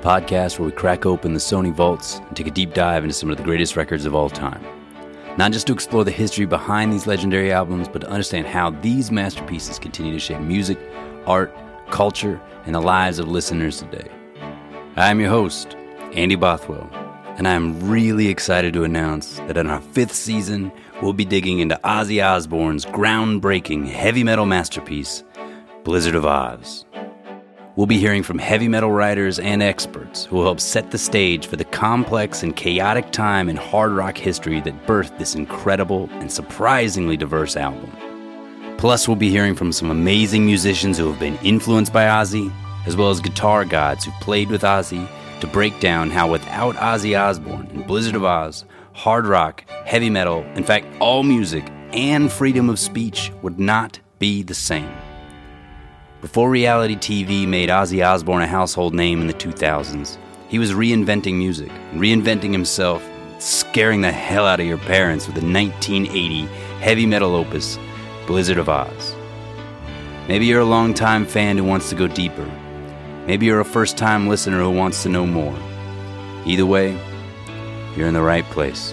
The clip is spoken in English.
the podcast where we crack open the Sony vaults and take a deep dive into some of the greatest records of all time. Not just to explore the history behind these legendary albums, but to understand how these masterpieces continue to shape music, art, culture, and the lives of listeners today. I am your host, Andy Bothwell, and I am really excited to announce that in our fifth season, we'll be digging into Ozzy Osbourne's groundbreaking heavy metal masterpiece, Blizzard of Ozz. We'll be hearing from heavy metal writers and experts who will help set the stage for the complex and chaotic time in hard rock history that birthed this incredible and surprisingly diverse album. Plus, we'll be hearing from some amazing musicians who have been influenced by Ozzy, as well as guitar gods who played with Ozzy to break down how without Ozzy Osbourne and Blizzard of Ozz, hard rock, heavy metal, in fact, all music and freedom of speech would not be the same. Before reality TV made Ozzy Osbourne a household name in the 2000s, he was reinventing music, reinventing himself, scaring the hell out of your parents with the 1980 heavy metal opus, Blizzard of Ozz. Maybe you're a long-time fan who wants to go deeper. Maybe you're a first time listener who wants to know more. Either way, you're in the right place.